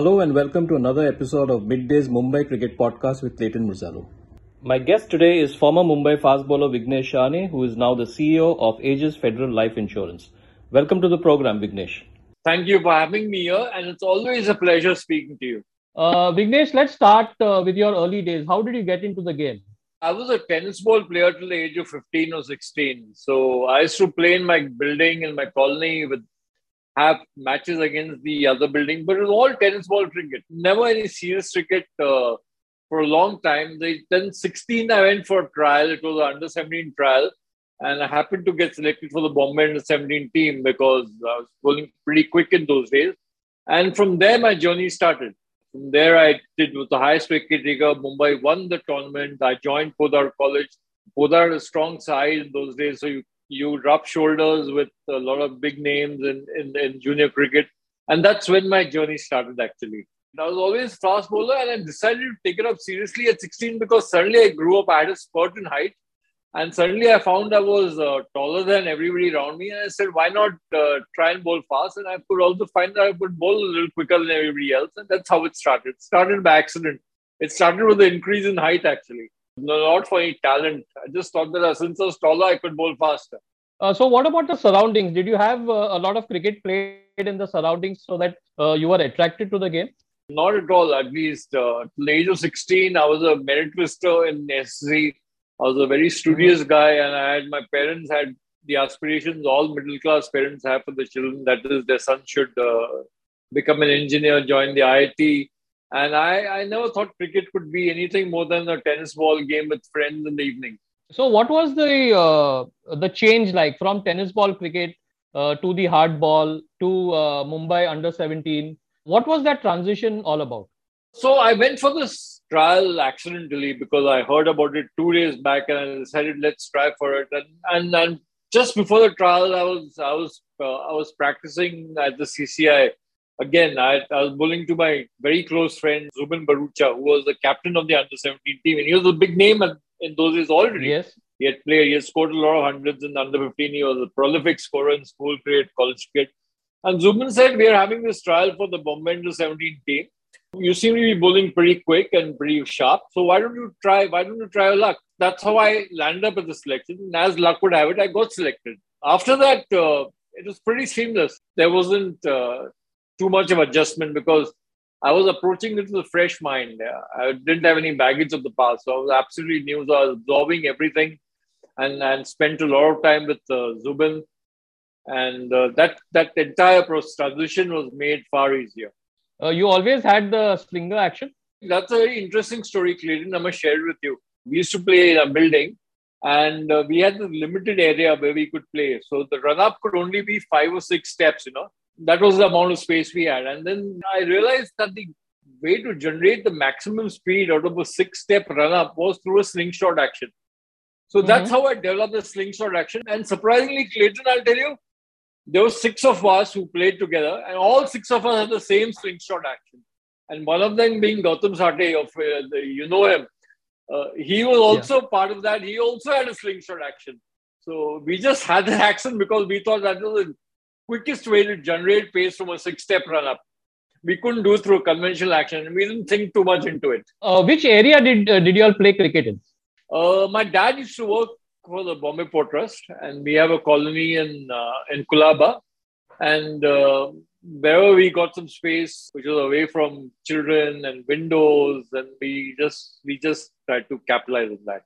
Hello and welcome to another episode of Mid-day's Mumbai Cricket Podcast with Clayton Murzello. My guest today is former Mumbai fast bowler Vighnesh Shahane, who is now the CEO of Ageas Federal Life Insurance. Welcome to the program, Vighnesh. Thank you for having me here, and it's always a pleasure speaking to you. Uh, Vighnesh, let's start uh, with your early days. How did you get into the game? I was a tennis ball player till the age of 15 or 16. So I used to play in my building in my colony with have matches against the other building, but it was all tennis ball cricket. Never any serious cricket uh, for a long time. They, then 16, I went for trial. It was an under 17 trial. And I happened to get selected for the Bombay under 17 team because I was bowling pretty quick in those days. And from there, my journey started. From there, I did with the highest wicket taker. Mumbai won the tournament. I joined Podar College. Podar had a strong side in those days, so you you rub shoulders with a lot of big names in, in, in junior cricket. And that's when my journey started actually. I was always fast bowler and I decided to take it up seriously at 16 because suddenly I grew up, I had a spurt in height. And suddenly I found I was uh, taller than everybody around me. And I said, why not uh, try and bowl fast? And I could also find that I could bowl a little quicker than everybody else. And that's how it started. It started by accident. It started with the increase in height actually not for any talent. I just thought that since I was taller, I could bowl faster. Uh, so, what about the surroundings? Did you have uh, a lot of cricket played in the surroundings so that uh, you were attracted to the game? Not at all. At least uh, till the age of 16, I was a merit twister in SC. I was a very studious mm-hmm. guy, and I had my parents had the aspirations all middle class parents have for the children. That is, their son should uh, become an engineer, join the IIT, and I, I never thought cricket could be anything more than a tennis ball game with friends in the evening. So, what was the uh, the change like from tennis ball cricket uh, to the hard ball to uh, Mumbai under 17? What was that transition all about? So, I went for this trial accidentally because I heard about it two days back and I decided let's try for it. And, and, and just before the trial, I was I was uh, I was practicing at the CCI again, I, I, was bowling to my very close friend Zubin Bharucha, who was the captain of the under 17 team, and he was a big name in those days already. Yes. He had played, he had scored a lot of hundreds in the under 15. He was a prolific scorer in school cricket, college cricket. And Zubin said, We are having this trial for the Bombay under 17 team. You seem to be bowling pretty quick and pretty sharp. So why don't you try? Why don't you try your luck? That's how I landed up at the selection. And as luck would have it, I got selected. After that, uh, it was pretty seamless. There wasn't uh, too much of adjustment because I was approaching it with a fresh mind. I didn't have any baggage of the past, so I was absolutely new. So I was absorbing everything, and and spent a lot of time with uh, Zubin, and uh, that that entire transition was made far easier. Uh, you always had the slinger action. That's a very interesting story, Clayton. I'm gonna share it with you. We used to play in a building, and uh, we had the limited area where we could play. So the run up could only be five or six steps, you know that was the amount of space we had. And then I realized that the way to generate the maximum speed out of a six step run up was through a slingshot action. So mm-hmm. that's how I developed the slingshot action. And surprisingly, Clayton, I'll tell you, there were six of us who played together, and all six of us had the same slingshot action. And one of them being Gautam Sathe, of uh, the, you know him. Uh, he was also yeah. part of that. He also had a slingshot action. So we just had the action because we thought that was a quickest way to generate pace from a six step run up. We couldn't do through conventional action. And we didn't think too much into it. Uh, which area did uh, did you all play cricket in? Uh, my dad used to work for the Bombay Port Trust, and we have a colony in uh, in Colaba. And uh, wherever we got some space, which was away from children and windows, and we just we just tried to capitalize on that.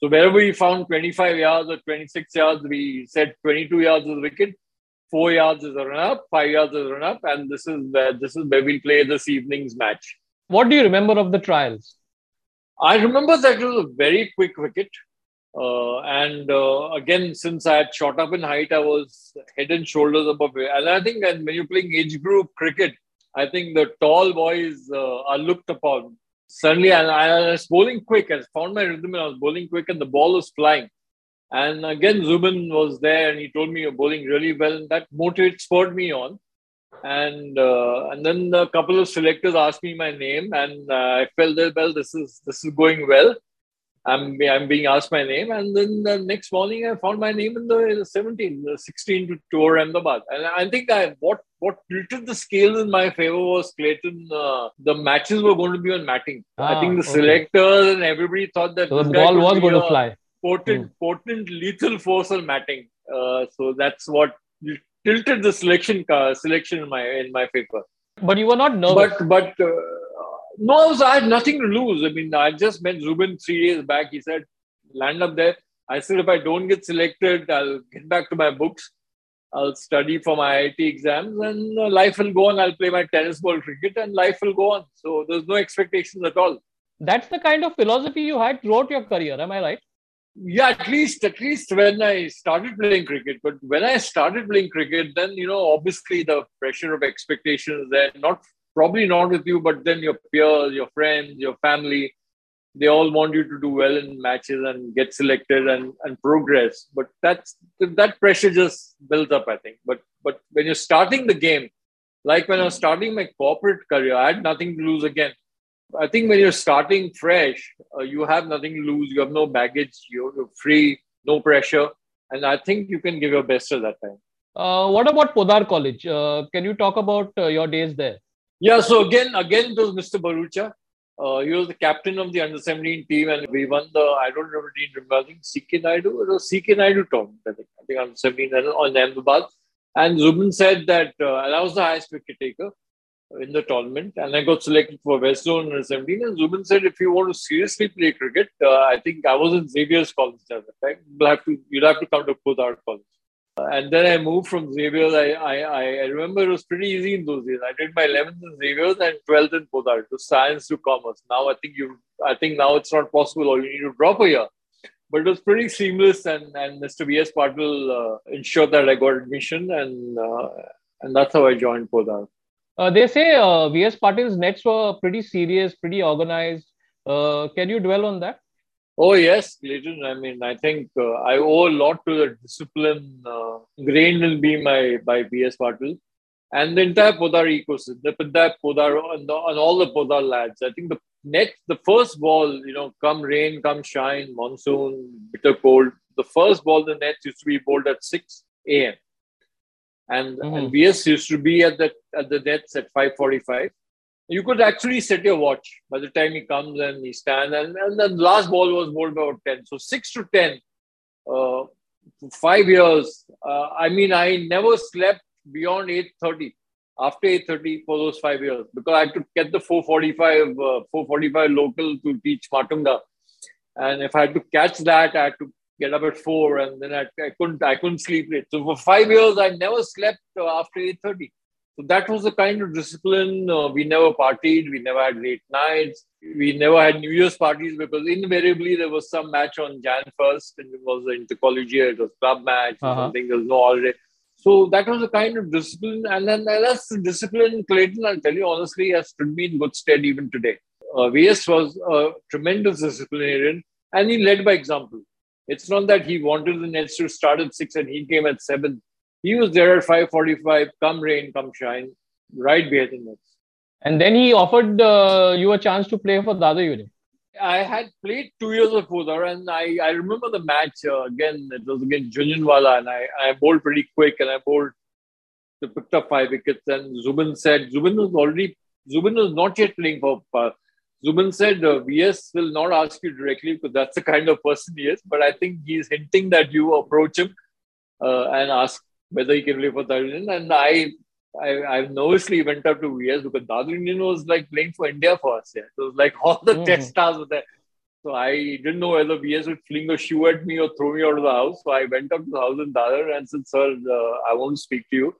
So wherever we found 25 yards or 26 yards, we said 22 yards is wicket four yards is a run up, five yards is a run up, and this is where this is where we'll play this evening's match. What do you remember of the trials? I remember that it was a very quick wicket. Uh, and uh, again, since I had shot up in height, I was head and shoulders above it. And I think when you're playing age group cricket, I think the tall boys uh, are looked upon. Suddenly, I, I was bowling quick. I found my rhythm and I was bowling quick, and the ball was flying. And again, Zubin was there and he told me you're bowling really well. And that motivated, spurred me on. And uh, and then a couple of selectors asked me my name, and uh, I felt that well, this is this is going well. I'm I'm being asked my name, and then the next morning I found my name in the 17, the 16 to tour Ahmedabad. And I think I what what tilted the scales in my favor was Clayton. Uh, the matches were going to be on matting. Ah, I think the okay. selectors and everybody thought that so the ball was going to fly. Potent, mm. potent, lethal force on matting. Uh, so that's what tilted the selection selection in my in my favor. But you were not nervous. But but uh, no, I had nothing to lose. I mean, I just met Zubin three days back. He said, "Land up there." I said, "If I don't get selected, I'll get back to my books." I'll study for my IIT exams and uh, life will go on. I'll play my tennis ball cricket and life will go on. So there's no expectations at all. That's the kind of philosophy you had throughout your career. Am I right? Yeah, at least at least when I started playing cricket. But when I started playing cricket, then you know, obviously the pressure of expectations there, not probably not with you, but then your peers, your friends, your family they all want you to do well in matches and get selected and, and progress. But that's that pressure just builds up, I think. But but when you're starting the game, like when I was starting my corporate career, I had nothing to lose again. I think when you're starting fresh, uh, you have nothing to lose. You have no baggage. You're, you're, free, no pressure, and I think you can give your best at that time. Uh, what about Podar College? Uh, can you talk about uh, your days there? Yeah. So again, again, it was Mr. Bharucha. Uh, he was the captain of the under 17 team, and we won the I don't remember the I think CK Naidu. It was CK Naidu tournament. I think I think under 17 on Ahmedabad. And Zubin said that uh, I was the highest wicket taker in the tournament, and I got selected for West Zone under 17. And Zubin said, if you want to seriously play cricket, uh, I think I was in Xavier's college at the time. You'll have to you'll have to come to Podar College. And then I moved from Xavier's. I, I, I remember it was pretty easy in those days. I did my 11th in Xavier's and 12th in Podar, to science to commerce. Now I think you, I think now it's not possible, or you need to drop a year. But it was pretty seamless, and, and Mr. V.S. Patil uh, ensured that I got admission, and uh, and that's how I joined Podar. Uh, they say uh, V.S. Patil's nets were pretty serious, pretty organized. Uh, can you dwell on that? Oh yes, Clayton. I mean, I think uh, I owe a lot to the discipline uh, ingrained in me by by V.S. Patil and the entire Podar ecosystem, the entire Podar and, the, and all the Podar lads. I think the next, the first ball, you know, come rain, come shine, monsoon, bitter cold. The first ball the nets used to be bowled at six a.m. and mm-hmm. and VS used to be at the at the nets at five forty-five you could actually set your watch by the time he comes and he stands. And, and the last ball was bowled about 10. So 6 to 10, uh, five years. Uh, I mean, I never slept beyond 8.30, after 8.30 for those five years because I had to get the 445, uh, 445 local to teach Matunga. And if I had to catch that, I had to get up at 4 and then I, I couldn't I couldn't sleep late. So for five years, I never slept uh, after 8.30. So that was the kind of discipline. Uh, we never partied. We never had late nights. We never had New Year's parties because invariably there was some match on Jan 1st and it was the intercollegiate, it was club match, uh-huh. something, there was no holiday. So that was the kind of discipline. And then that's the discipline, Clayton, I'll tell you honestly, has stood me in good stead even today. Uh, VS was a tremendous disciplinarian and he led by example. It's not that he wanted the Nets to start at six and he came at seven he was there at 5:45, come rain, come shine, right behind the nets. And then he offered uh, you a chance to play for Dadar Union. I had played two years of Podar, and I, I remember the match uh, again. It was against Jhunjhunwala, and I, I bowled pretty quick, and I bowled. Picked up five wickets, and Zubin said Zubin was already Zubin was not yet playing for. Uh, Zubin said uh, VS will not ask you directly because that's the kind of person he is. But I think he's hinting that you approach him uh, and ask whether he can play for Dadar Union. And I, I, I nervously went up to VS because Dadar Union was like playing for India for us. Yeah. It was like all the mm-hmm. test stars were there. So I didn't know whether VS would fling a shoe at me or throw me out of the house. So I went up to the house in Dadar and said, Sir, uh, I want to speak to you.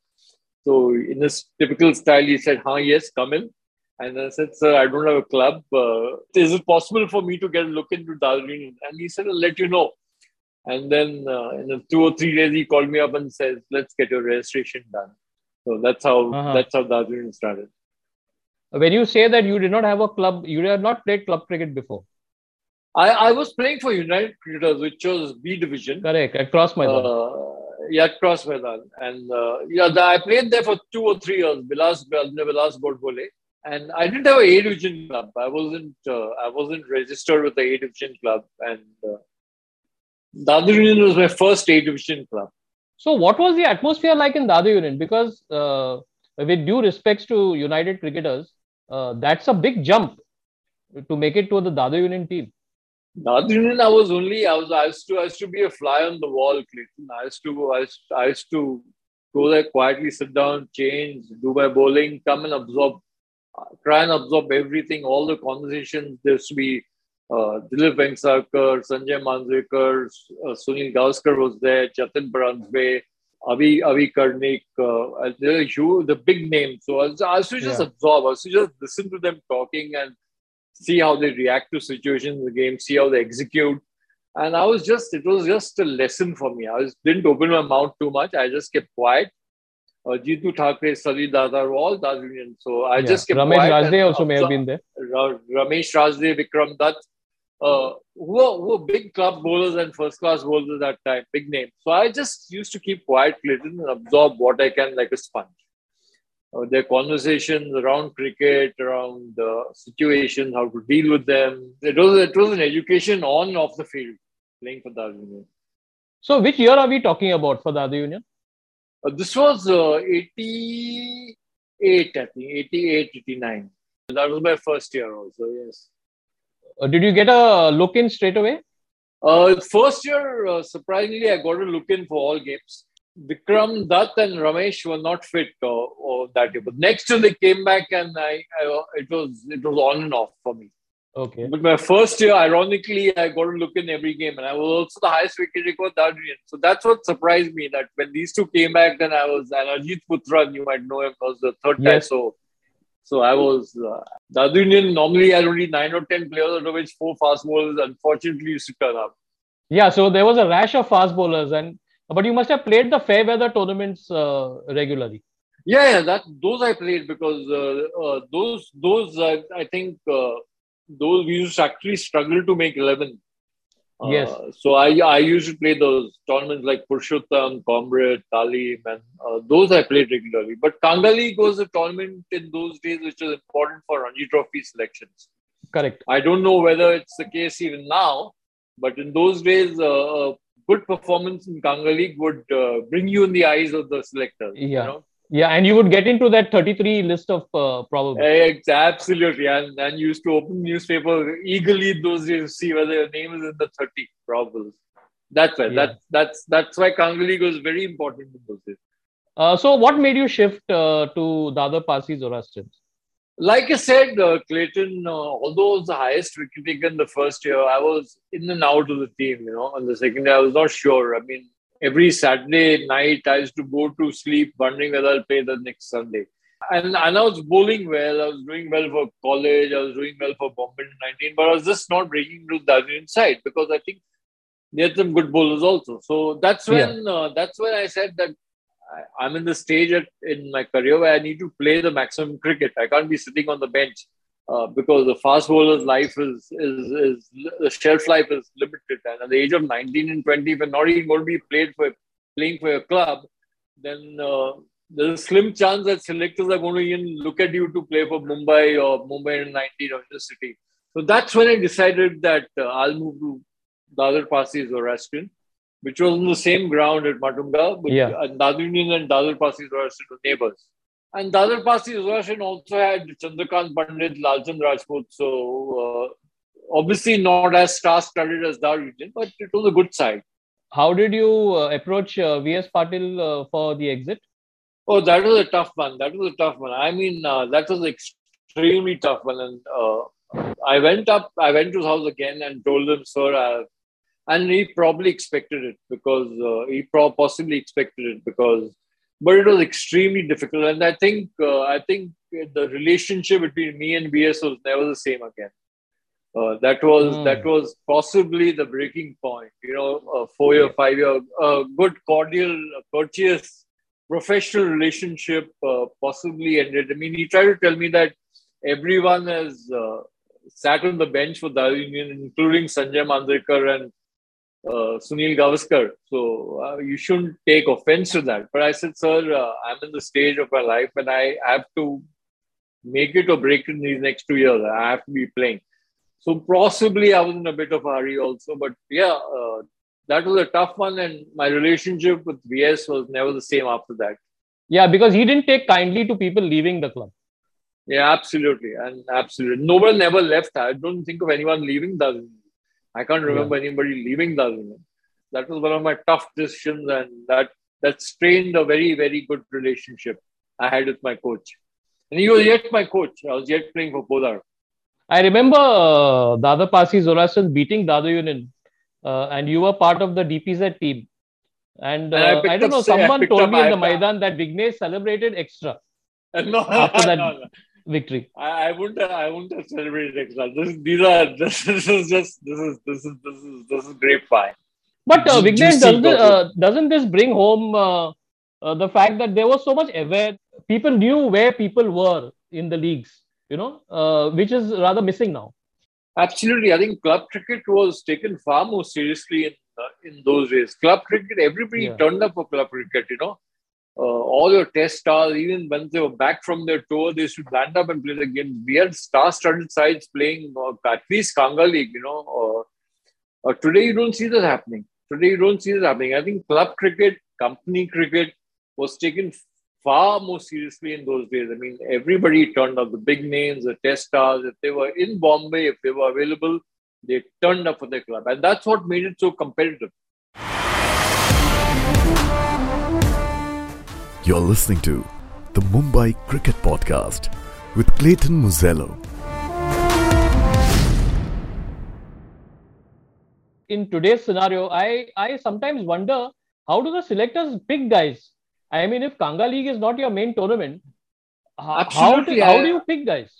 So in his typical style, he said, Huh, yes, come in. And I said, Sir, I don't have a club. Uh, is it possible for me to get a look into Union? And he said, I'll let you know. And then uh, in two or three days, he called me up and says, "Let's get your registration done." So that's how uh-huh. that's how Dadar started. When you say that you did not have a club, you had not played club cricket before. I, I was playing for United Cricketers, which was B division. Correct, across my Uh, yeah, across Maidan. And uh, yeah, the, I played there for two or three years. Bilas, Bilas Godbole. And I didn't have a A division club. I wasn't. Uh, I wasn't registered with the A division club, and uh, Dadar Union was my first A division club. So, what was the atmosphere like in Dadar Union? Because uh, with due respects to United cricketers, uh, that's a big jump to make it to the Dadar Union team. Dadar Union, I was only I was I used to I used to be a fly on the wall, Clayton. I used to I used, I used to go there quietly, sit down, change, do my bowling, come and absorb, try and absorb everything, all the conversations. There used to be uh, Dilip Vengsarkar, Sanjay Manjrekar, uh, Sunil Gavaskar was there, Jatin Paranjpe, Avi Avi Karnik, uh, the, the big names. So I was, I was to just yeah. absorb, I was to just listen to them talking and see how they react to situations in the game, see how they execute. And I was just, it was just a lesson for me. I was, didn't open my mouth too much. I just kept quiet. Uh, Jitu Thakre, Salil Dadar were all Dadar Union. So I yeah. just kept Ramesh. Rajde also may have been there. Ramesh Rajde, Vikram Dutt, uh, who, were, who were big club bowlers and first class bowlers at that time, big names. So I just used to keep quiet, Clayton, and absorb what I can like a sponge. Uh, their conversations around cricket, around the situations, how to deal with them. It was it was an education on and off the field, playing for Dadar Union. So, which year are we talking about for Dadar Union? Uh, this was uh, 88, I think, 88, 89. That was my first year also, yes. Uh, did you get a look in straight away? Uh, first year, uh, surprisingly, I got a look in for all games. Vikram Dutt and Ramesh were not fit uh, that year, but next year they came back and I, I, it was it was on and off for me. Okay. But my first year, ironically, I got to look in every game, and I was also the highest wicket taker of Dadar Union. So that's what surprised me that when these two came back, then I was and Ajit Putra, you might know him, was the third yes. guy. So so I was uh, Dadar Union. Normally, I only nine or ten players, out of which four fast bowlers unfortunately used to turn up. Yeah, so there was a rash of fast bowlers, and but you must have played the fair weather tournaments uh, regularly. Yeah, yeah, that those I played because uh, uh those those I think uh, those we used to actually struggle to make eleven. Uh, yes. So I I used to play those tournaments like Purushottam, Comrade, Talim, and uh, those I played regularly. But Kanga League was a tournament in those days which was important for Ranji Trophy selections. Correct. I don't know whether it's the case even now, but in those days, uh, a good performance in Kanga League would uh, bring you in the eyes of the selectors. Yeah. You know? Yeah, and you would get into that 33 list of uh, probably. Absolutely. And, and you used to open newspaper eagerly those days to see whether your name is in the 30 probables. That's why. Yeah. That's that's that's why Kanga was very important in those days. Uh, so, what made you shift uh, to Dadar Parsi Zoroastrians? Like I said, uh, Clayton, uh, although I was the highest wicket taker in the first year, I was in and out of the team. You know, on the second day, I was not sure. I mean, every Saturday night, I used to go to sleep wondering whether I'll play the next Sunday. And, and I was bowling well. I was doing well for college. I was doing well for Bombay 19, but I was just not breaking through the inside because I think they had some good bowlers also. So that's when yeah. uh, that's when I said that I, am in the stage at, in my career where I need to play the maximum cricket. I can't be sitting on the bench uh, because the fast bowler's life is, is, is the shelf life is limited. And at the age of 19 and 20, if you're not even going to be played for playing for a club, then uh, there's a slim chance that selectors are going to even look at you to play for Mumbai or Mumbai and 19 or the city. So that's when I decided that uh, I'll move to Dadar Parsi Zoroastrian, which was on the same ground at Matunga. But yeah. Dadar Union and Dadar Parsi Zoroastrian were neighbors. And Dadar Parsi Zoroastrian also had Chandrakant Pandit, Lalchand Rajput. So uh, obviously not as star-studded as Dadar Union, but it was a good side. How did you uh, approach uh, V.S. Patil uh, for the exit? Oh, that was a tough one. That was a tough one. I mean, uh, that was extremely tough one. And uh, I went up, I went to his house again and told him, sir, and he probably expected it because he pro- possibly expected it because but it was extremely difficult. And I think uh, I think the relationship between me and VS was never the same again. Uh, that was mm. that was possibly the breaking point. You know, a four year, five year, a good, cordial, courteous, professional relationship uh, possibly ended. I mean, he tried to tell me that everyone has uh, sat on the bench for the Union, including Sanjay Manjrekar and uh, Sunil Gavaskar. So uh, you shouldn't take offense to that. But I said, sir, uh, I'm in the stage of my life and I have to make it or break it in these next two years. I have to be playing. So possibly I was in a bit of a hurry also. But yeah, uh, that was a tough one. And my relationship with VS was never the same after that. Yeah, because he didn't take kindly to people leaving the club. Yeah, absolutely. And absolutely. No one ever left. I don't think of anyone leaving Darjeeling. I can't remember yeah. anybody leaving the Darjeeling. That was one of my tough decisions, and that that strained a very, very good relationship I had with my coach. And he was yet my coach. I was yet playing for Podar. I remember uh, Dadar Parsi Zoroastrian beating Dadar Union, uh, and you were part of the DPZ team. And, uh, and I, I, don't know, someone told me in the Maidan that Vighnesh celebrated extra no, after that no, no. Victory. I, I, wouldn't. I wouldn't have celebrated extra. This, these are. This, this is just. This is. This is. This is. This is great fine. But uh, Vighnesh, does uh, doesn't this bring home uh, uh, the fact that there was so much aware? People knew where people were in the leagues. You know, uh, which is rather missing now. Absolutely, I think club cricket was taken far more seriously in uh, in those days. Club cricket, everybody yeah. turned up for club cricket. You know, uh, all your test stars, even when they were back from their tour, they should land up and play the game. We had star-studded sides playing uh, at least Kanga League. You know, uh, uh, today you don't see that happening. Today you don't see that happening. I think club cricket, company cricket was taken far more seriously in those days. I mean, everybody turned up. The big names, the test stars, if they were in Bombay, if they were available, they turned up for their club. And that's what made it so competitive. You're listening to the Mumbai Cricket Podcast with Clayton Murzello. In today's scenario, I, I sometimes wonder how do the selectors pick guys? I mean, if Kanga League is not your main tournament, Absolutely. how, do, how do you pick guys?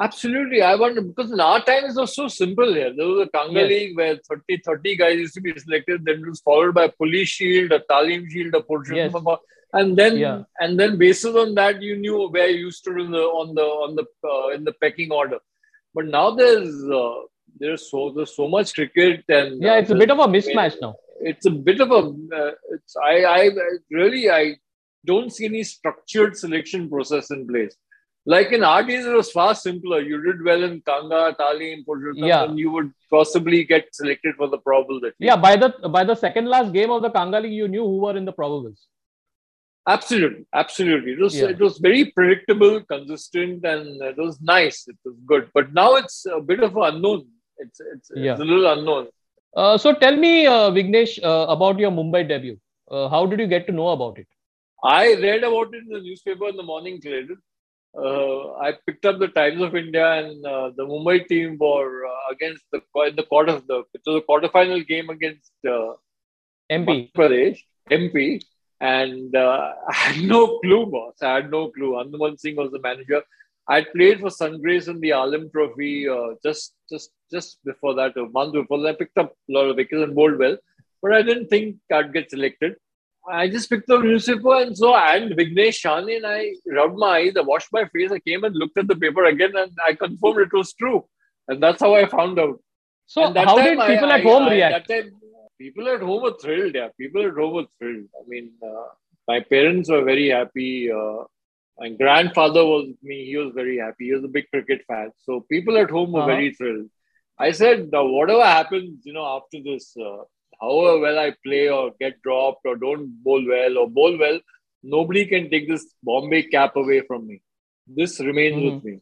Absolutely. I wonder because in our time it was so simple here. There was a Kanga yes. League where 30, 30 guys used to be selected, then it was followed by a police shield, a Talim shield, a portion yes. And then yeah. and then based on that you knew where you stood in the on the on the uh, in the pecking order. But now there's uh, there's so there's so much cricket and yeah, it's uh, a bit of a mismatch now. It's a bit of a uh, it's I I really I don't see any structured selection process in place. Like in our days, it was far simpler. You did well in Kanga, Talim, Purushottam, yeah. and you would possibly get selected for the probable. That yeah, by the by the second last game of the Kanga League, you knew who were in the probables. Absolutely, absolutely. It was yeah. it was very predictable, consistent, and it was nice. It was good. But now it's a bit of an unknown. It's it's, yeah. it's a little unknown. Uh, so tell me, uh, Vighnesh, uh, about your Mumbai debut. Uh, how did you get to know about it? I read about it in the newspaper in the morning, Clayton. Uh, I picked up the Times of India and uh, the Mumbai team were uh, against the in the quarter the it was a quarterfinal game against uh, MP Pradesh MP and uh, I had no clue, boss. I had no clue. Andaman Singh was the manager. I played for Sungrace in the Alim Trophy uh, just just just before that, a month before that. I picked up a lot of wickets and bowled well, but I didn't think I'd get selected. I just picked up newspaper and so and Vighnesh Shahane and I rubbed my eyes, I washed my face, I came and looked at the paper again and I confirmed it was true. And that's how I found out. So how did people I, at home I, react? that time, people at home were thrilled, yeah. People at home were thrilled. I mean, uh, my parents were very happy. Uh, my grandfather was me, he was very happy. He was a big cricket fan. So people at home were uh-huh. very thrilled. I said, whatever happens, you know, after this, uh, however well I play or get dropped or don't bowl well or bowl well, nobody can take this Bombay cap away from me. This remains mm-hmm. with me.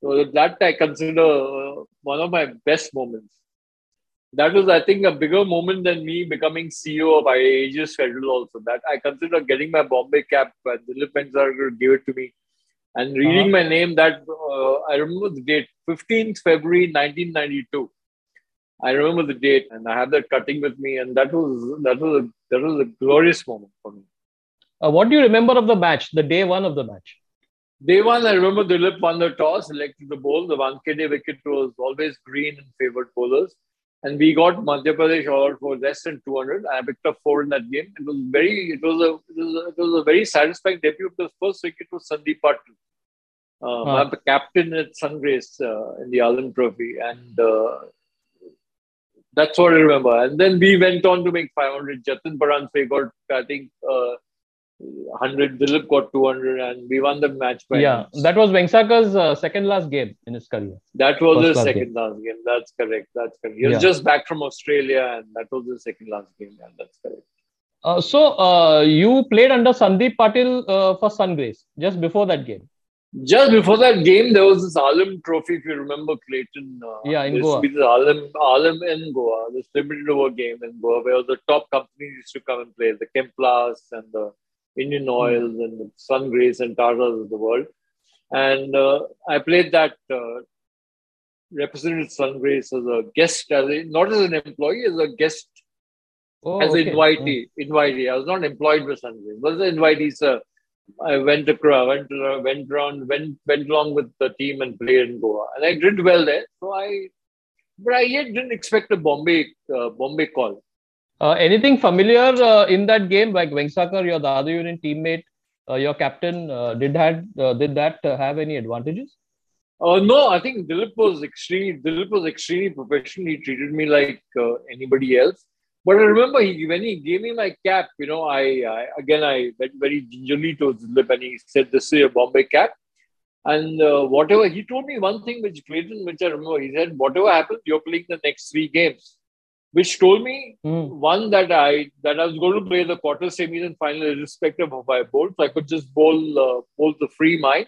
So that I consider uh, one of my best moments. That was, I think, a bigger moment than me becoming CEO of Ageas Federal. Also, that I consider getting my Bombay cap. And Dilip Vengsarkar gave it to me, and reading uh-huh. my name. That uh, I remember the date, 15th February 1992. I remember the date, and I have that cutting with me, and that was that was a, that was a glorious moment for me. Uh, what do you remember of the match, the day one of the match? Day one, I remember Dilip won the toss, selected the bowl. The Wankhede wicket was always green and favored bowlers. And we got Madhya Pradesh all for less than 200. I picked up four in that game. It was very, it was a, it was a, it was a very satisfying debut. The first wicket was Sandeep Patil. Uh. I'm the captain at Sungrace uh, in the Alim Trophy. And uh, that's what I remember. And then we went on to make 500. Jatin Paranjpe got, I think, uh, 100. Dilip got 200, and we won the match by. Yeah, that was Vengsarkar's uh, second last game in his career. That was First his second game. last game. That's correct. That's correct. He was yeah. just back from Australia, and that was the second last game. And that's correct. Uh, so uh, you played under Sandeep Patil uh, for Sungrace just before that game. Just before that game, there was this Alam Trophy, if you remember, Clayton. Uh, yeah, in Goa. This Alam, Alam in Goa, this limited over game in Goa, where the top companies used to come and play, the Chemplast and the Indian hmm. Oils mm. and the Sungrace and Tatas of the world. And uh, I played that, uh, represented Sungrace as a guest, as a, not as an employee, as a guest, oh, as okay. an invitee. Oh. Invitee. I was not employed by Sungrace, but as an invitee, sir. I went across, went went around, went went along with the team and played in Goa, and I did well there. So I, but I yet didn't expect a Bombay uh, Bombay call. Uh, anything familiar uh, in that game, like Vengsarkar, your the other unit teammate, uh, your captain, uh, did had uh, did that have any advantages? no, I think Dilip was extremely Dilip was extremely professional. He treated me like anybody else. But I remember he, when he gave me my cap, you know, I, I again I went very gingerly to Dilip and he said, "This is a Bombay cap." And uh, whatever he told me one thing which Clayton, which I remember, he said, "Whatever happens, you're playing the next three games," which told me mm. one that I that I was going to play the quarter semis and final, irrespective of my bowl, so I could just bowl uh, bowl the free mind.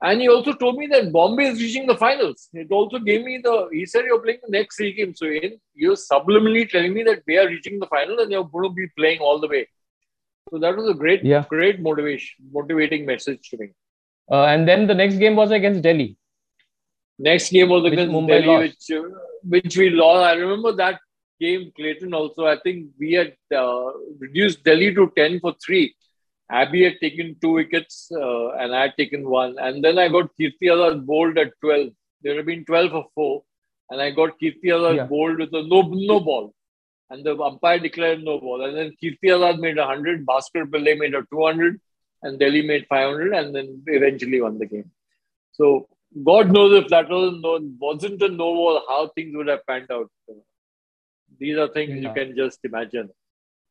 And he also told me that Bombay is reaching the finals. It also gave me the, he said you're playing the next three games. So in, you're subliminally telling me that they are reaching the final and you're going to be playing all the way. So that was a great, yeah. great motivation, motivating message to me. Uh, and then the next game was against Delhi. Next game was against Mumbai Delhi, which, uh, which we lost. I remember that game, Clayton also. I think we had uh, reduced Delhi to 10 for 3 Abby had taken two wickets uh, and I had taken one. And then I got Kirti Azad bowled at 12. There had been 12 for 4. And I got Kirti Azad yeah. bowled with a no, no ball. And the umpire declared no ball. And then Kirti Azad made 100, Bhaskar Pillai made a 200, and Delhi made 500, and then eventually won the game. So God knows if that wasn't, no, wasn't a no ball, how things would have panned out. These are things yeah. you can just imagine.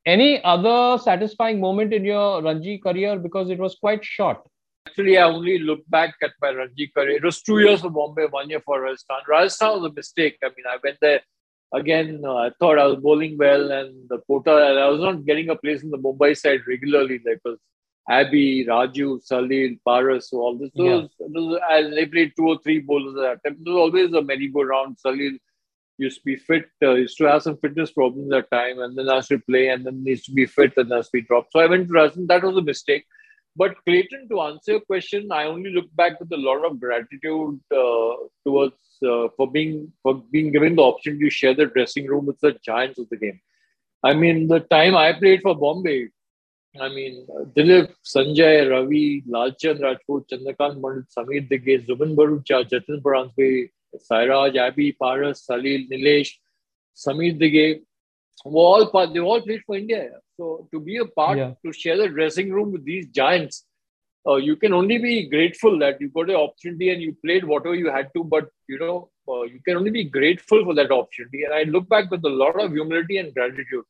Any other satisfying moment in your Ranji career because it was quite short? Actually, I only look back at my Ranji career. It was two years for Bombay, one year for Rajasthan. Rajasthan was a mistake. I mean, I went there again. Uh, I thought I was bowling well, and the quota, and I was not getting a place in the Mumbai side regularly. Like was Abby, Raju, Salil, Paras, so all this. So yeah. was, and they played two or three bowlers at that time. It was always a merry-go-round. Salil used to be fit, uh, used to have some fitness problems at time, and then has to play, and then needs to be fit, and has to be dropped. So I went to Rajasthan. That was a mistake. But Clayton, to answer your question, I only look back with a lot of gratitude uh, towards uh, for being for being given the opportunity to share the dressing room with the giants of the game. I mean, the time I played for Bombay, I mean, Dilip, Sanjay, Ravi, Lalchand Rajput, Chandrakant Mandal, Sameer Dighe, Zubin Bharucha, Jatin Paranjpe, Sairaj, Abby, Paras, Salil, Nilesh, Sameer Dighe, all part, they all played for India. So to be a part, yeah. to share the dressing room with these giants, uh, you can only be grateful that you got the opportunity and you played whatever you had to. But you know, uh, you can only be grateful for that opportunity. And I look back with a lot of humility and gratitude.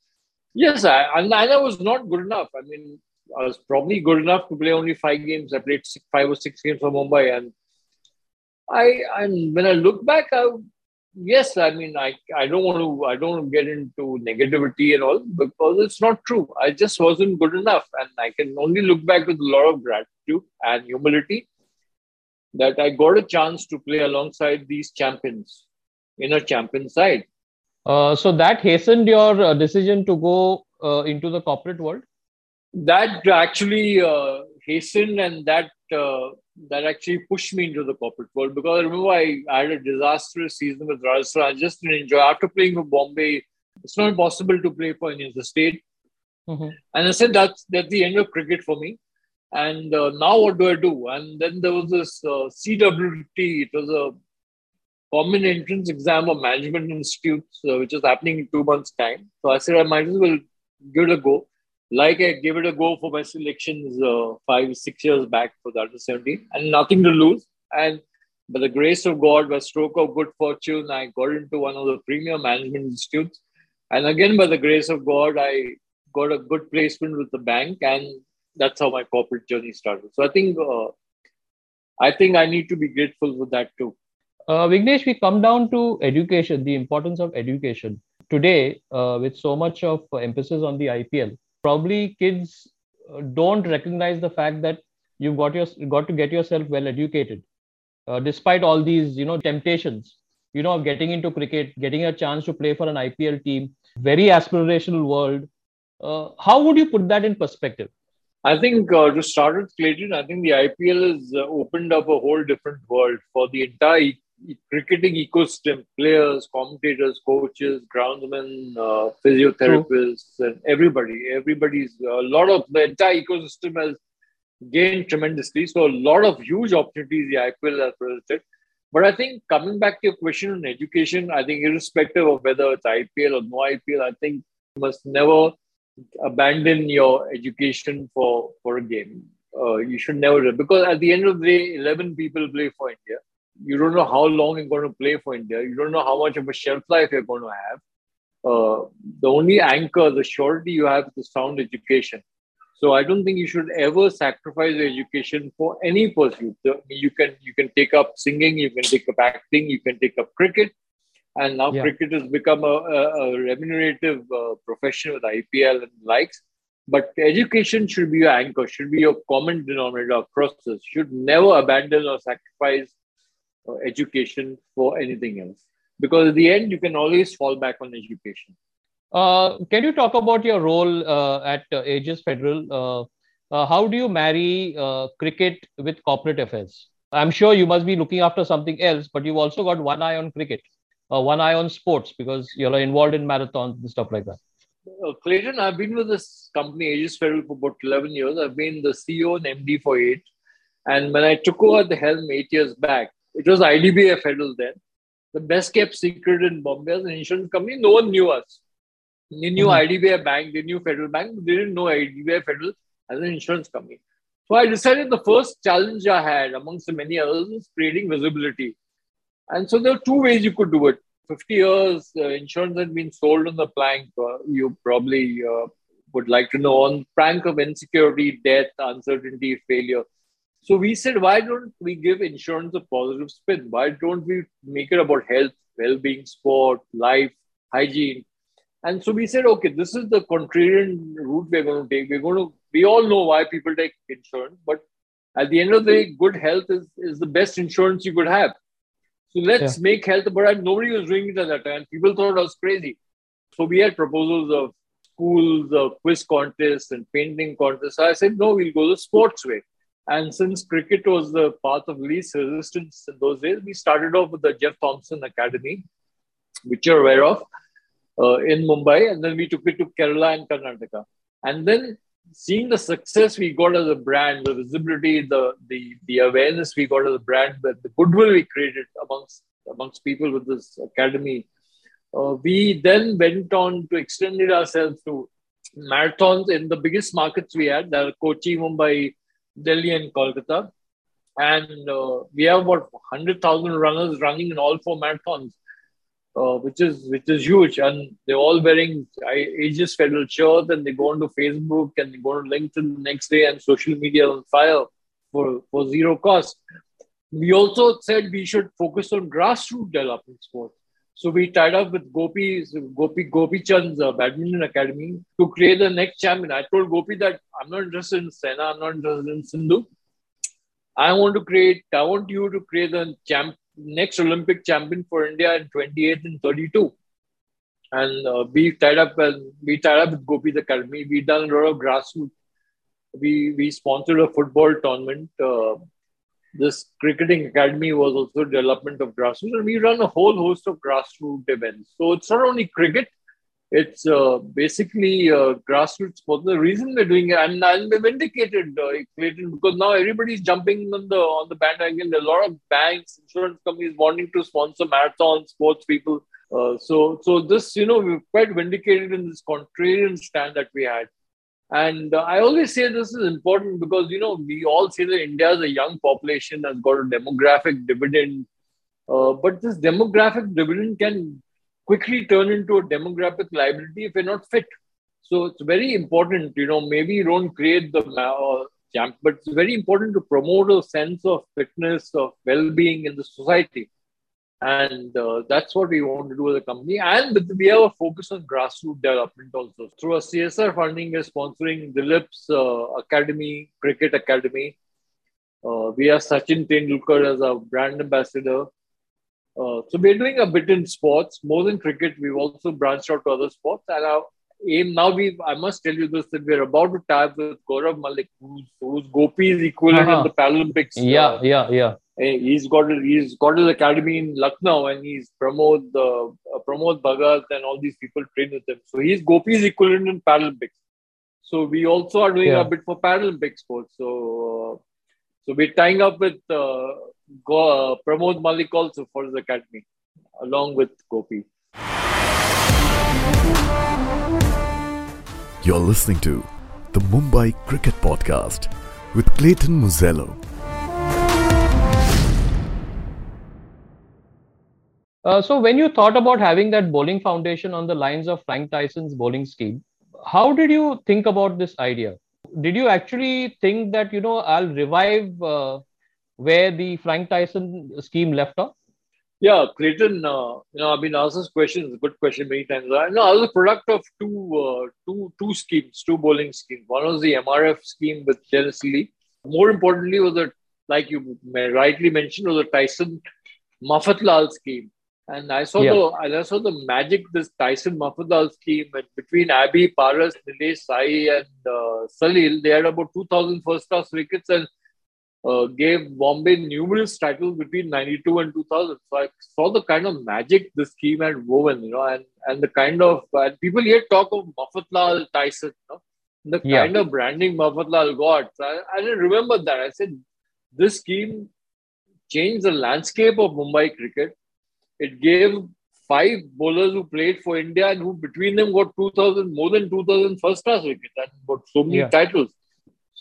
Yes, I, and I was not good enough. I mean, I was probably good enough to play only five games. I played six, five or six games for Mumbai, and I, I when I look back, I, yes, I mean, I, I don't want to, I don't want to get into negativity and all because it's not true. I just wasn't good enough, and I can only look back with a lot of gratitude and humility that I got a chance to play alongside these champions in a champion side. Uh, so that hastened your uh, decision to go uh, into the corporate world. That actually uh, hastened, and that uh, that actually pushed me into the corporate world because I remember I, I had a disastrous season with Rajasthan. I just didn't enjoy. After playing for Bombay, it's not possible to play for any other state. Mm-hmm. And I said that's that's the end of cricket for me. And uh, now what do I do? And then there was this uh, CWT. It was a common entrance exam of management institutes, uh, which is happening in two months' time. So I said I might as well give it a go like I gave it a go for my selections uh, five, six years back for the under 17 and nothing to lose. And by the grace of God, by stroke of good fortune, I got into one of the premier management institutes. And again, by the grace of God, I got a good placement with the bank. And that's how my corporate journey started. So I think, uh, I think I need to be grateful for that too. Uh, Vighnesh, we come down to education, the importance of education. Today, uh, with so much of emphasis on the IPL, probably kids uh, don't recognize the fact that you've got your got to get yourself well educated. Uh, despite all these you know temptations you know of getting into cricket getting a chance to play for an ipl team very aspirational world uh, how would you put that in perspective? I think uh, to start with Clayton, I think the IPL has uh, opened up a whole different world for the entire cricketing ecosystem players, commentators, coaches, groundsmen, uh, physiotherapists, True. and everybody. Everybody's a lot of the entire ecosystem has gained tremendously. So, a lot of huge opportunities the IPL has presented. But I think coming back to your question on education, I think irrespective of whether it's IPL or no IPL, I think you must never abandon your education for for a game. Uh, you should never because at the end of the day, eleven people play for India. You don't know how long you're going to play for India. You don't know how much of a shelf life you're going to have. Uh, the only anchor, the surety you have is the sound education. So I don't think you should ever sacrifice your education for any pursuit. You can you can take up singing, you can take up acting, you can take up cricket, and now yeah. cricket has become a, a, a remunerative uh, profession with IPL and likes. But education should be your anchor, should be your common denominator across this. Should never abandon or sacrifice uh, education for anything else. Because at the end, you can always fall back on education. Uh, can you talk about your role uh, at uh, Ageas Federal? Uh, uh, how do you marry cricket with corporate affairs? I'm sure you must be looking after something else, but you've also got one eye on cricket uh, one eye on sports because you're involved in marathons and stuff like that? Uh, Clayton, I've been with this company, Ageas Federal, for about 11 years. I've been the CEO and MD for eight. And when I took over the helm eight years back, it was IDBI Federal then. The best kept secret in Bombay as an insurance company. No one knew us. They knew mm-hmm. IDBI Bank, they knew Federal Bank, but they didn't know IDBI Federal as an insurance company. So I decided the first challenge I had, amongst the many others, was creating visibility. And so there are two ways you could do it. 50 years, uh, insurance had been sold on the plank. Uh, you probably uh, would like to know on plank of insecurity, death, uncertainty, failure. So we said, why don't we give insurance a positive spin? Why don't we make it about health, well-being, sport, life, hygiene? And so we said, okay, this is the contrarian route we're going to take. We're going to. We all know why people take insurance, but at the end of the day, good health is, is the best insurance you could have. So let's yeah. make health, but nobody was doing it at that time. People thought I was crazy. So we had proposals of schools, uh, quiz contests, and painting contests. I said, no, we'll go the sports way. And since cricket was the path of least resistance in those days, we started off with the Jeff Thomson Academy, which you're aware of, uh, in Mumbai. And then we took it to Kerala and Karnataka. And then seeing the success we got as a brand, the visibility, the the the awareness we got as a brand, the, the goodwill we created amongst amongst people with this academy, uh, we then went on to extend ourselves to marathons in the biggest markets we had, that are Kochi, Mumbai, Delhi, and Kolkata. And uh, we have about 100,000 runners running in all four marathons uh, which is which is huge, and they're all wearing Ageas Federal shirts, and they go onto Facebook and they go on LinkedIn the next day, and social media on fire for for zero cost. We also said we should focus on grassroots development sports. So we tied up with Gopi, Gopi, Gopichand's uh, badminton academy to create the next champion. I told Gopi that I'm not interested in Saina, I'm not interested in Sindhu. I want to create, I want you to create the champ, next Olympic champion for India in 28 and 32. And uh, we tied up and we tied up with Gopi the Academy. We done a lot of grassroots. We we sponsored a football tournament. Uh, this cricketing academy was also development of grassroots, and we run a whole host of grassroots events. So it's not only cricket; it's uh, basically uh, grassroots sport. The reason we're doing it, and I'm vindicated, uh, Clayton, because now everybody's jumping on the on the bandwagon. There are a lot of banks, insurance companies wanting to sponsor marathons, sports people. Uh, so, so this, you know, we're quite vindicated in this contrarian stand that we had. And uh, I always say this is important because, you know, we all say that India is a young population, has got a demographic dividend. Uh, but this demographic dividend can quickly turn into a demographic liability if you're not fit. So it's very important, you know, maybe you don't create the uh, but it's very important to promote a sense of fitness, of well being in the society. And uh, that's what we want to do as a company. And we have a focus on grassroots development also. Through a CSR funding, we're sponsoring Dilip's uh, Academy, Cricket Academy. Uh, we have Sachin Tendulkar as our brand ambassador. Uh, so we're doing a bit in sports, more than cricket. We've also branched out to other sports. And our aim now, we I must tell you this that we're about to tie up with Gaurav Malik, who's, who's Gopi's equivalent uh-huh. in the Paralympics. Yeah, uh, yeah, yeah. He's got he's got his academy in Lucknow, and he's Pramod uh, Pramod Bhagat and all these people train with him. So he's Gopi's equivalent in Paralympics. So we also are doing yeah. a bit for Paralympic sports. So uh, so we're tying up with uh, Go, uh, Pramod Malik also for his academy, along with Gopi. You're listening to the Mumbai Cricket Podcast with Clayton Murzello. Uh, so, when you thought about having that bowling foundation on the lines of Frank Tyson's bowling scheme, how did you think about this idea? Did you actually think that you know I'll revive uh, where the Frank Tyson scheme left off? Yeah, Clayton, uh, you know, I've been asked this question, it's a good question many times. I know I was a product of two, uh, two, two schemes, two bowling schemes. One was the MRF scheme with Dennis Lillee. More importantly, was the, like you rightly mentioned, was the Tyson Mafatlal scheme. And I saw yeah. the I saw the magic this Tyson Mafatlal scheme and between Abhi, Paras, Nilesh Sai, and uh, Salil. They had about 2,000 first class wickets and uh, gave Bombay numerous titles between 92 and 2000. So I saw the kind of magic this scheme had woven, you know, and, and the kind of, people here talk of Mafatlal Tyson, you know, the yeah. kind of branding Mafatlal got. So I, I didn't remember that. I said, this scheme changed the landscape of Mumbai cricket. It gave five bowlers who played for India and who between them got 2000, more than 2000 first class wickets and got so many yeah. titles.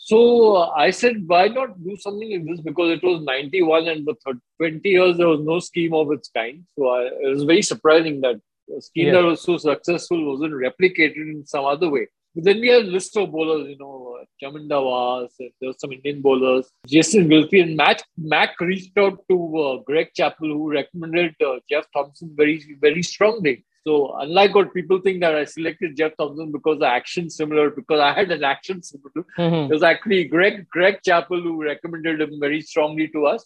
So uh, I said, why not do something like this? Because it was 91 and for 20 years there was no scheme of its kind. So I, it was very surprising that a scheme yeah. that was so successful wasn't replicated in some other way. But then we had a list of bowlers, you know, Chaminda Vaas, and there were some Indian bowlers, Jason Gillespie, and Mac, Mac reached out to uh, Greg Chappell, who recommended uh, Jeff Thomson very, very strongly. So unlike what people think that I selected Jeff Thomson because the action similar, because I had an action similar, mm-hmm. it was actually Greg Greg Chappell who recommended him very strongly to us,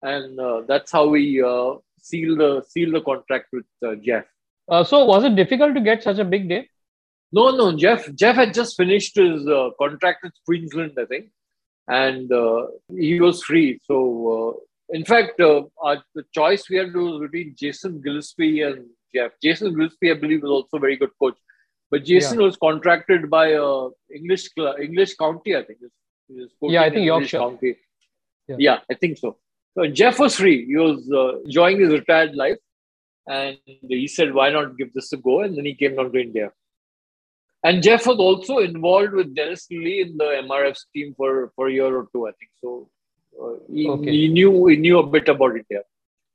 and uh, that's how we uh, sealed the sealed the contract with uh, Jeff. Uh, so was it difficult to get such a big day? No, no. Jeff Jeff had just finished his uh, contract with Queensland, I think, and uh, he was free. So in fact, our, the choice we had was between Jason Gillespie and Jeff. Jason Gillespie, I believe, was also a very good coach. But Jason yeah. was contracted by uh, English English County, I think. yeah, I think Yorkshire. County. Yeah. yeah. I think so. So Jeff was free. He was uh, enjoying his retired life, and he said, "Why not give this a go?" And then he came down to India. And Jeff was also involved with Dennis Lee in the MRF team for, for a year or two, I think. So uh, he, okay. he knew he knew a bit about India.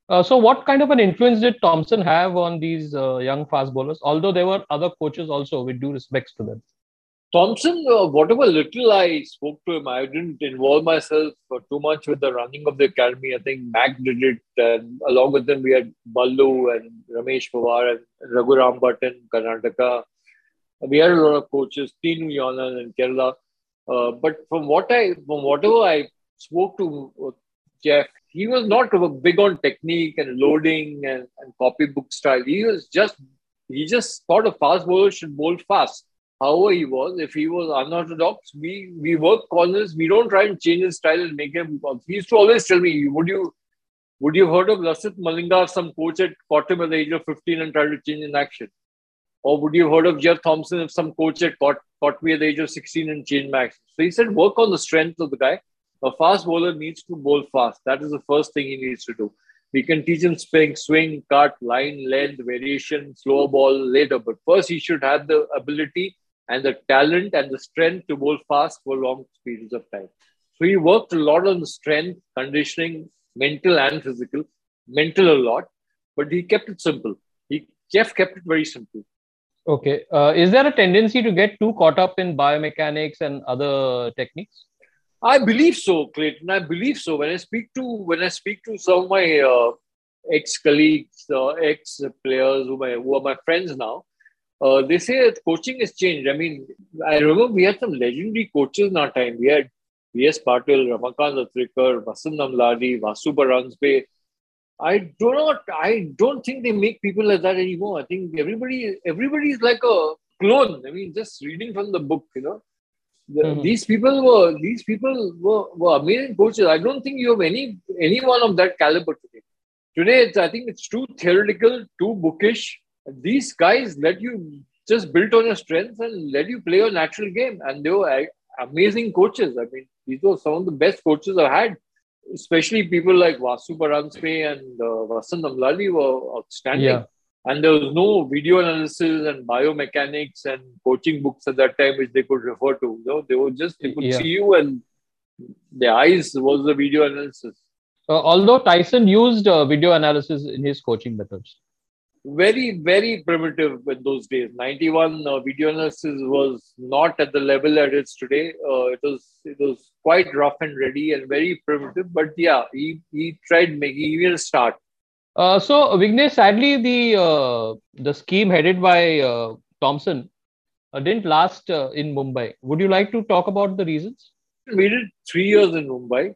Uh, so, what kind of an influence did Thomson have on these uh, young fast bowlers? Although there were other coaches also, with due respects to them. Thomson, uh, whatever little I spoke to him, I didn't involve myself uh, too much with the running of the academy. I think Mac did it, and along with them we had Ballu and Ramesh Pawar and Raghuram Bhatt in Karnataka. We had a lot of coaches, Tinu Yohannan in Kerala. Uh, but from what I, from whatever I spoke to uh, Jeff, he was not big on technique and loading and, and copybook style. He was just he just thought a fast bowler should bowl fast. However, he was. If he was unorthodox, we we work corners. We don't try and change his style and make him. He used to always tell me, "Would you would you heard of Lasith Malinga? Some coach had caught him at the age of 15 and tried to change in action. Or would you heard of Jeff Thomson if some coach had caught, caught me at the age of 16 and changed my action? So he said, work on the strength of the guy a fast bowler needs to bowl fast. That is the first thing he needs to do. We can teach him swing, swing, cut, line, length, variation, slow ball later. But first, he should have the ability and the talent and the strength to bowl fast for long periods of time. So he worked a lot on strength, conditioning, mental and physical. Mental a lot, but he kept it simple. He Jeff kept it very simple. Okay. Uh, is there a tendency to get too caught up in biomechanics and other techniques? I believe so, Clayton. I believe so. When I speak to when I speak to some of my uh, ex colleagues, uh, ex players who, who are my friends now, uh, they say that coaching has changed. I mean, I remember we had some legendary coaches in our time. We had V.S. Patil, Ramakant Achrekar, Vasant Amladi, Vasu Paranjpe. I do not. I don't think they make people like that anymore. I think everybody, everybody is like a clone. I mean, just reading from the book, you know. Mm-hmm. These people were these people were, were amazing coaches. I don't think you have any anyone of that caliber today. Today, it's, I think it's too theoretical, too bookish. These guys let you just build on your strengths and let you play your natural game, and they were amazing coaches. I mean, these were some of the best coaches I've had. Especially people like Vasu Paranjpe and uh, Vasant were outstanding. Yeah and there was no video analysis and biomechanics and coaching books at that time which they could refer to. You know, they were just they could yeah. see you and the eyes was the video analysis. Uh, although Tyson used uh, video analysis in his coaching methods. Very, very primitive in those days. 91 uh, video analysis was not at the level that it's today. Uh, it was it was quite rough and ready and very primitive. But yeah, he, he tried making even a start. Uh, so Vighnesh, sadly, the uh, the scheme headed by uh, Thomson uh, didn't last uh, in Mumbai. Would you like to talk about the reasons? We did three years in Mumbai.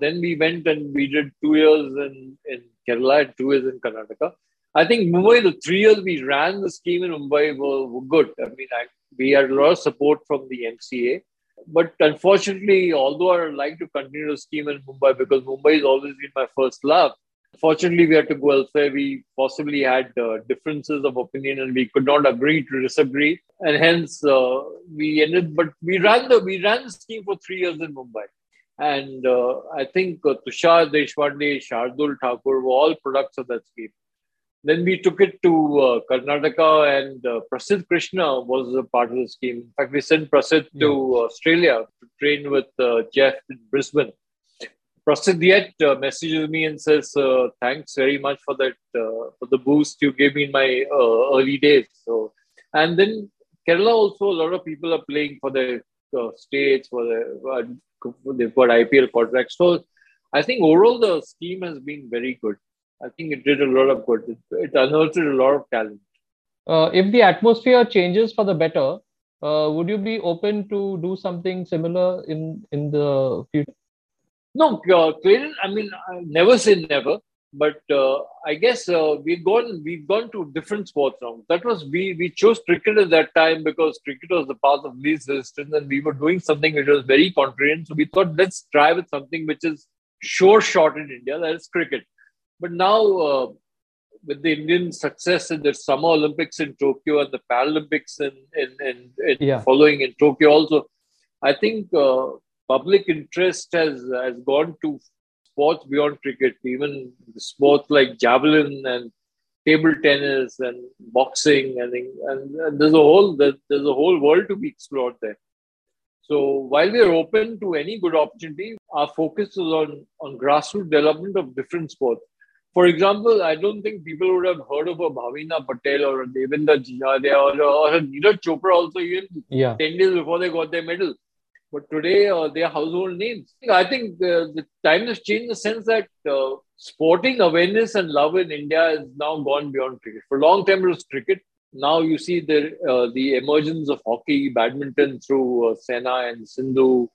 then we went and we did two years in, in Kerala and two years in Karnataka. I think Mumbai, the three years we ran the scheme in Mumbai were, were good. I mean, I, we had a lot of support from the MCA. But unfortunately, although I would like to continue the scheme in Mumbai because Mumbai has always been my first love, Fortunately, we had to go elsewhere. We possibly had uh, differences of opinion and we could not agree to disagree. And hence, uh, we ended, but we ran the we ran the scheme for three years in Mumbai. And uh, I think uh, Tushar Deshpande, Shardul Thakur were all products of that scheme. Then we took it to uh, Karnataka, and uh, Prasidh Krishna was a part of the scheme. In fact, we sent Prasidh yeah. to Australia to train with uh, Jeff in Brisbane. Prasidhyat uh, messages me and says, uh, "Thanks very much for that uh, for the boost you gave me in my uh, early days." So, and then Kerala also a lot of people are playing for the uh, states for the uh, they've got IPL contracts. So, I think overall the scheme has been very good. I think it did a lot of good. It, it unearthed a lot of talent. if the atmosphere changes for the better, would you be open to do something similar in in the future? No, uh, Clayton. I mean, I never say never, but uh, I guess uh, we've gone we've gone to different sports now. That was we we chose cricket at that time because cricket was the path of least resistance, and we were doing something which was very contrarian. So we thought let's try with something which is sure shot in India, that is cricket. But now uh, with the Indian success in the Summer Olympics in Tokyo and the Paralympics in in, in, in yeah. following in Tokyo also, I think uh, public interest has has gone to sports beyond cricket, even sports like javelin and table tennis and boxing, and, and, and there's a whole there's a whole world to be explored there. So while we are open to any good opportunity, our focus is on, on grassroots development of different sports. For example, I don't think people would have heard of a Bhavina Patel or a Devendra Jhajharia or, or a Neeraj Chopra also even yeah. 10 days before they got their medal. But today, uh, they are household names. I think uh, the time has changed in the sense that uh, sporting awareness and love in India has now gone beyond cricket. For a long time, it was cricket. Now you see the uh, the emergence of hockey, badminton through uh, Saina and Sindhu,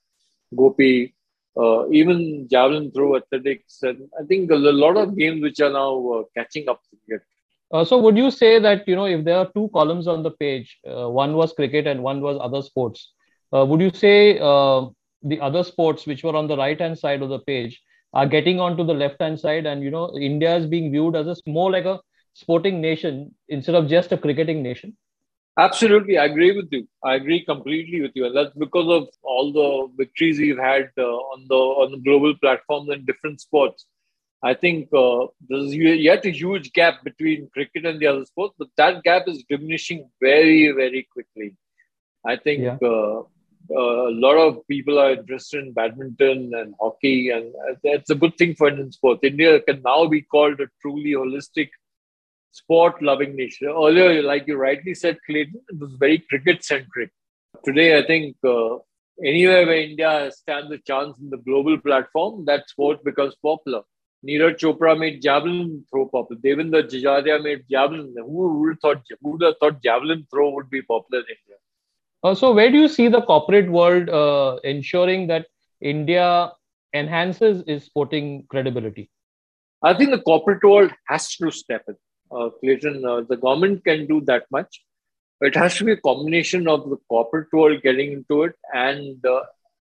Gopi, uh, even javelin through athletics, and I think a lot of games which are now uh, catching up to cricket. Uh, so would you say that you know if there are two columns on the page, uh, one was cricket and one was other sports, would you say uh, the other sports which were on the right hand side of the page are getting onto the left hand side? And you know india is being viewed as a more like a sporting nation instead of just a cricketing nation? Absolutely. I agree with you. I agree completely with you. And that's because of all the victories we've had uh, on the on the global platforms in different sports. I think uh, there's yet a huge gap between cricket and the other sports but that gap is diminishing very very quickly. I think yeah. uh, uh, a lot of people are interested in badminton and hockey, and that's a good thing for Indian sports. India can now be called a truly holistic sport loving nation. Earlier, like you rightly said, Clayton, it was very cricket centric. Today, I think uh, anywhere where India stands a chance in the global platform, that sport becomes popular. Neeraj Chopra made javelin throw popular. Devendra Jhajharia made javelin. Who would have thought, who would thought javelin throw would be popular in India? Uh, so, where do you see the corporate world uh, ensuring that India enhances its sporting credibility? I think the corporate world has to step in. Uh, Clayton, uh, the government can do that much. It has to be a combination of the corporate world getting into it and uh,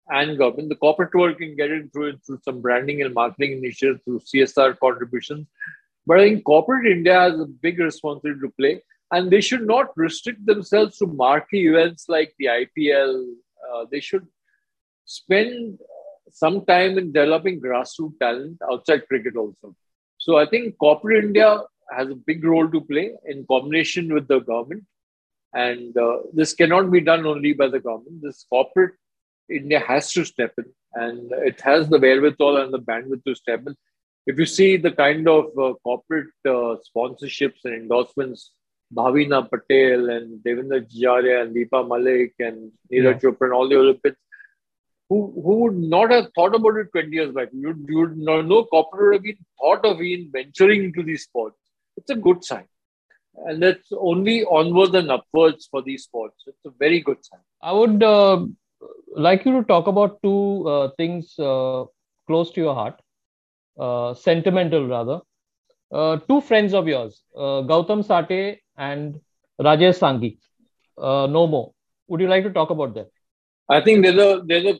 and government. The corporate world can get into it through, through some branding and marketing initiatives, through CSR contributions. But I think corporate India has a big responsibility to play, and they should not restrict themselves to marquee events like the IPL. Uh, they should spend some time in developing grassroots talent outside cricket also. So I think corporate India has a big role to play in combination with the government. And uh, this cannot be done only by the government. This corporate India has to step in, and it has the wherewithal and the bandwidth to step in. If you see the kind of uh, corporate uh, sponsorships and endorsements, Bhavina Patel and Devendra Jhajharia and Deepa Malik and Neeraj yeah. Chopra and all the Olympics, who, who would not have thought about it 20 years back? You, you would no, corporate would have been thought of in venturing into these sports. It's a good sign. And that's only onwards and upwards for these sports. It's a very good sign. I would uh, like you to talk about two uh, things uh, close to your heart, uh, sentimental rather. Uh, two friends of yours, uh, Gautam Sate and Rajesh Sanghi. no more. Would you like to talk about them? I think there's a there's a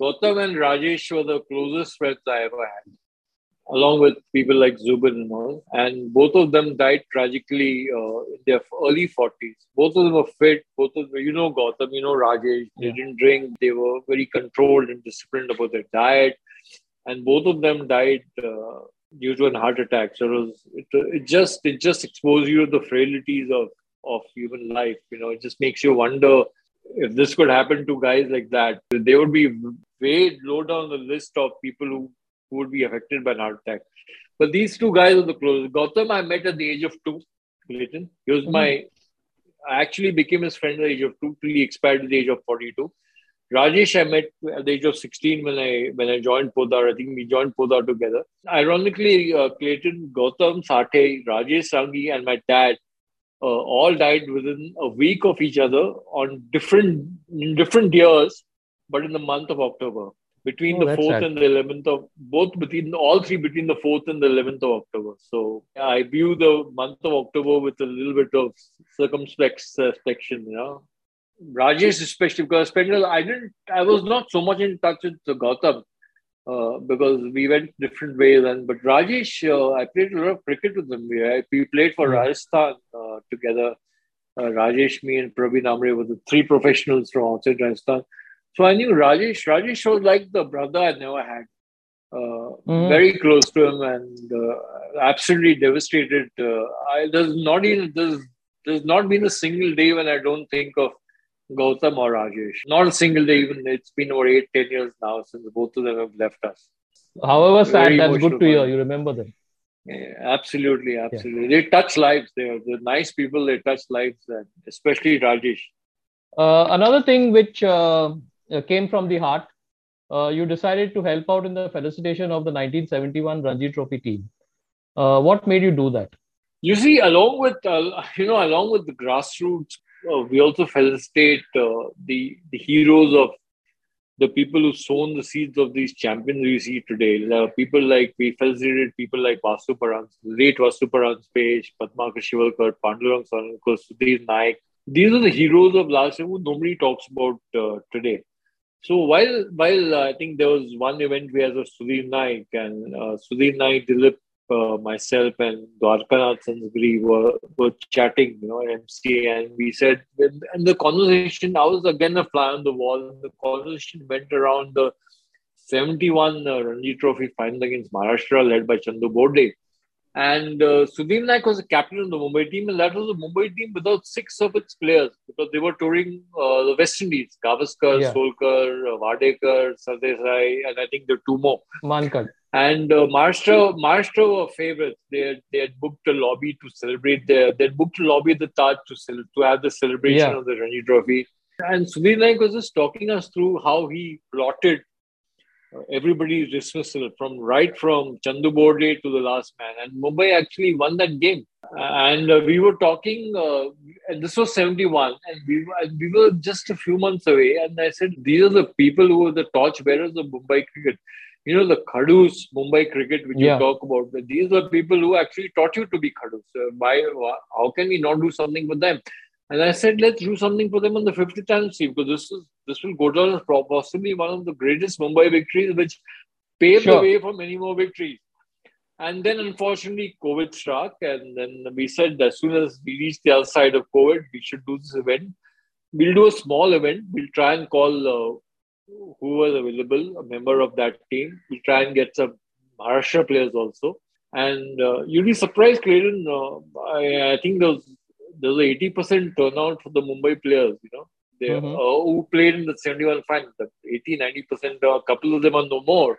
Gautam and Rajesh were the closest friends I ever had along with people like Zubin and all. And both of them died tragically uh, in their early 40s. Both of them were fit. Both of them, you know, Gautam, you know, Rajesh. They yeah. didn't drink. They were very controlled and disciplined about their diet. And both of them died uh, due to an heart attack. So it, was, it, it just it just exposed you to the frailties of, of human life. You know, it just makes you wonder if this could happen to guys like that. They would be way low down the list of people who who would be affected by an heart attack. But these two guys are the closest. Gautam, I met at the age of two, Clayton. He was mm-hmm. my, I actually became his friend at the age of two till he expired at the age of 42. Rajesh, I met at the age of 16 when I when I joined Podar. I think we joined Podar together. Ironically, uh, Clayton, Gautam, Sate, Rajesh Sanghi, and my dad uh, all died within a week of each other on different different years, but in the month of October between oh, the 4th and the 11th of both between all three between the 4th and the 11th of October. So yeah, I view the month of October with a little bit of circumspection, you know. Rajesh, especially because I didn't, I was not so much in touch with Gautam uh, because we went different ways. And but Rajesh, uh, I played a lot of cricket with him. We, we played for Rajasthan uh, together. Uh, Rajesh, me, and Praveen Amre were the three professionals from outside Rajasthan. So I knew Rajesh. Rajesh was like the brother I never had. Uh, mm-hmm. Very close to him and uh, absolutely devastated. Uh, I, there's not even there's, there's not been a single day when I don't think of Gautam or Rajesh. Not a single day. Even it's been over eight, ten years now since both of them have left us. However sad, that's good to hear. You remember them. Yeah, absolutely, absolutely. Yeah. They touch lives. They're, they're nice people. They touch lives, and especially Rajesh. Uh, another thing which uh, uh, came from the heart. Uh, you decided to help out in the felicitation of the 1971 Ranji Trophy team. Uh, what made you do that? You see, along with you know, along with the grassroots, we also felicitate the the heroes of the people who sown the seeds of these champions we see today. Are people like, we felicitated people like Vasu Paran's, late Vasu Paranjpe, Padmakar Shivalkar, Pandurang Salgaoncar, Sudhir Naik. These are the heroes of last year who nobody talks about uh, today. So while while uh, I think there was one event where a Sudhir Naik and uh, Sudhir Naik, Dilip, uh, myself and Dwarkanath Sanzgiri were, were chatting, you know, MCA, and we said, and the conversation, I was again a fly on the wall, and the conversation went around the 71 uh, Ranji Trophy final against Maharashtra, led by Chandu Borde. And uh, Sudhir Naik was the captain of the Mumbai team, and that was a Mumbai team without six of its players because they were touring uh, the West Indies Gavaskar, yeah. Solkar, uh, Wadekar, Sardesai, and I think there are two more. Mankad. And uh, Maharashtra, Maharashtra were favorites. They had, they had booked a lobby to celebrate their, they had booked a lobby at the Taj to, to have the celebration yeah. of the Ranji Trophy. And Sudhir Naik was just talking us through how he plotted uh, everybody's dismissal from right from Chandu Borde to the last man. And Mumbai actually won that game. And uh, we were talking, uh, and this was 71, and we were, we were just a few months away. And I said, These are the people who are the torch bearers of Mumbai cricket. You know, the Khadus Mumbai cricket, which yeah. you talk about. These are people who actually taught you to be Khadus. Uh, why, how can we not do something for them? And I said, let's do something for them on the 50th anniversary because this is this will go down as possibly one of the greatest Mumbai victories, which paved sure. the way for many more victories. And then, unfortunately, COVID struck, and then we said as soon as we reach the other side of COVID, we should do this event. We'll do a small event. We'll try and call uh, who was available, a member of that team. We'll try and get some Maharashtra players also. And uh, you'll be surprised, Clayton. Uh, I, I think those there was 80% turnout for the Mumbai players, you know, they, mm-hmm. uh, who played in the 71 final. The 80, 90%, uh, a couple of them are no more.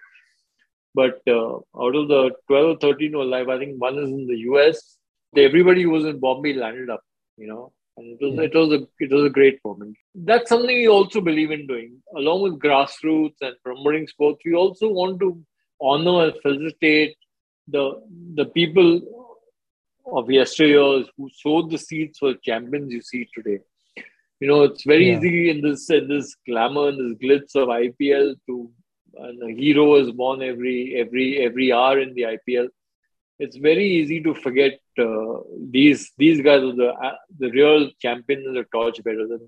But uh, out of the 12 or 13 who alive, I think one is in the US. Everybody who was in Bombay landed up, you know. And it was, yeah. it was a it was a great moment. That's something we also believe in doing. Along with grassroots and promoting sports, we also want to honor and felicitate the the people of yesteryears who sowed the seeds for champions you see today. You know, it's very yeah. easy in this in this glamour and this glitz of IPL to and a hero is born every every every hour in the IPL. It's very easy to forget uh, these these guys are the uh, the real champions and the torch bearers. And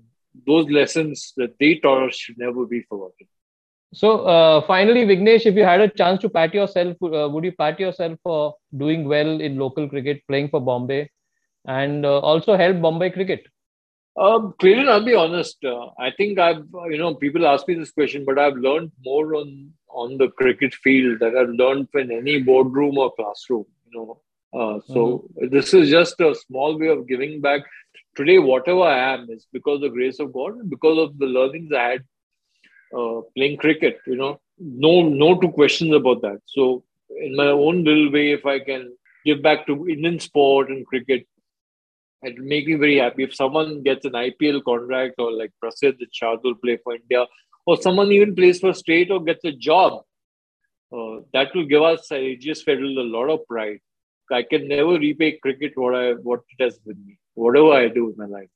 those lessons that they taught us should never be forgotten. So uh, finally, Vighnesh, if you had a chance to pat yourself, uh, would you pat yourself for doing well in local cricket, playing for Bombay, and uh, also help Bombay cricket? Um, Clayton, I'll be honest. Uh, I think I've, you know, people ask me this question, but I've learned more on on the cricket field that I've learned in any boardroom or classroom. Know, uh, so mm-hmm. this is just a small way of giving back. Today, whatever I am is because of the grace of God because of the learnings I had uh, playing cricket. You know, no no two questions about that. So in my own little way, if I can give back to Indian sport and cricket, it will make me very happy. If someone gets an IPL contract or like Prasidh Shardul play for India, or someone even plays for state or gets a job, uh, that will give us at Ageas Federal a lot of pride. I can never repay cricket what I what it has with me, whatever I do in my life.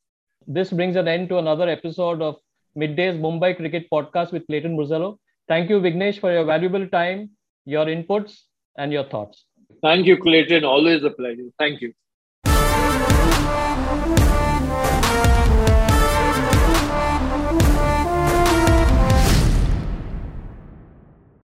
This brings an end to another episode of Mid-day's Mumbai Cricket Podcast with Clayton Murzello. Thank you, Vighnesh, for your valuable time, your inputs, and your thoughts. Thank you, Clayton. Always a pleasure. Thank you.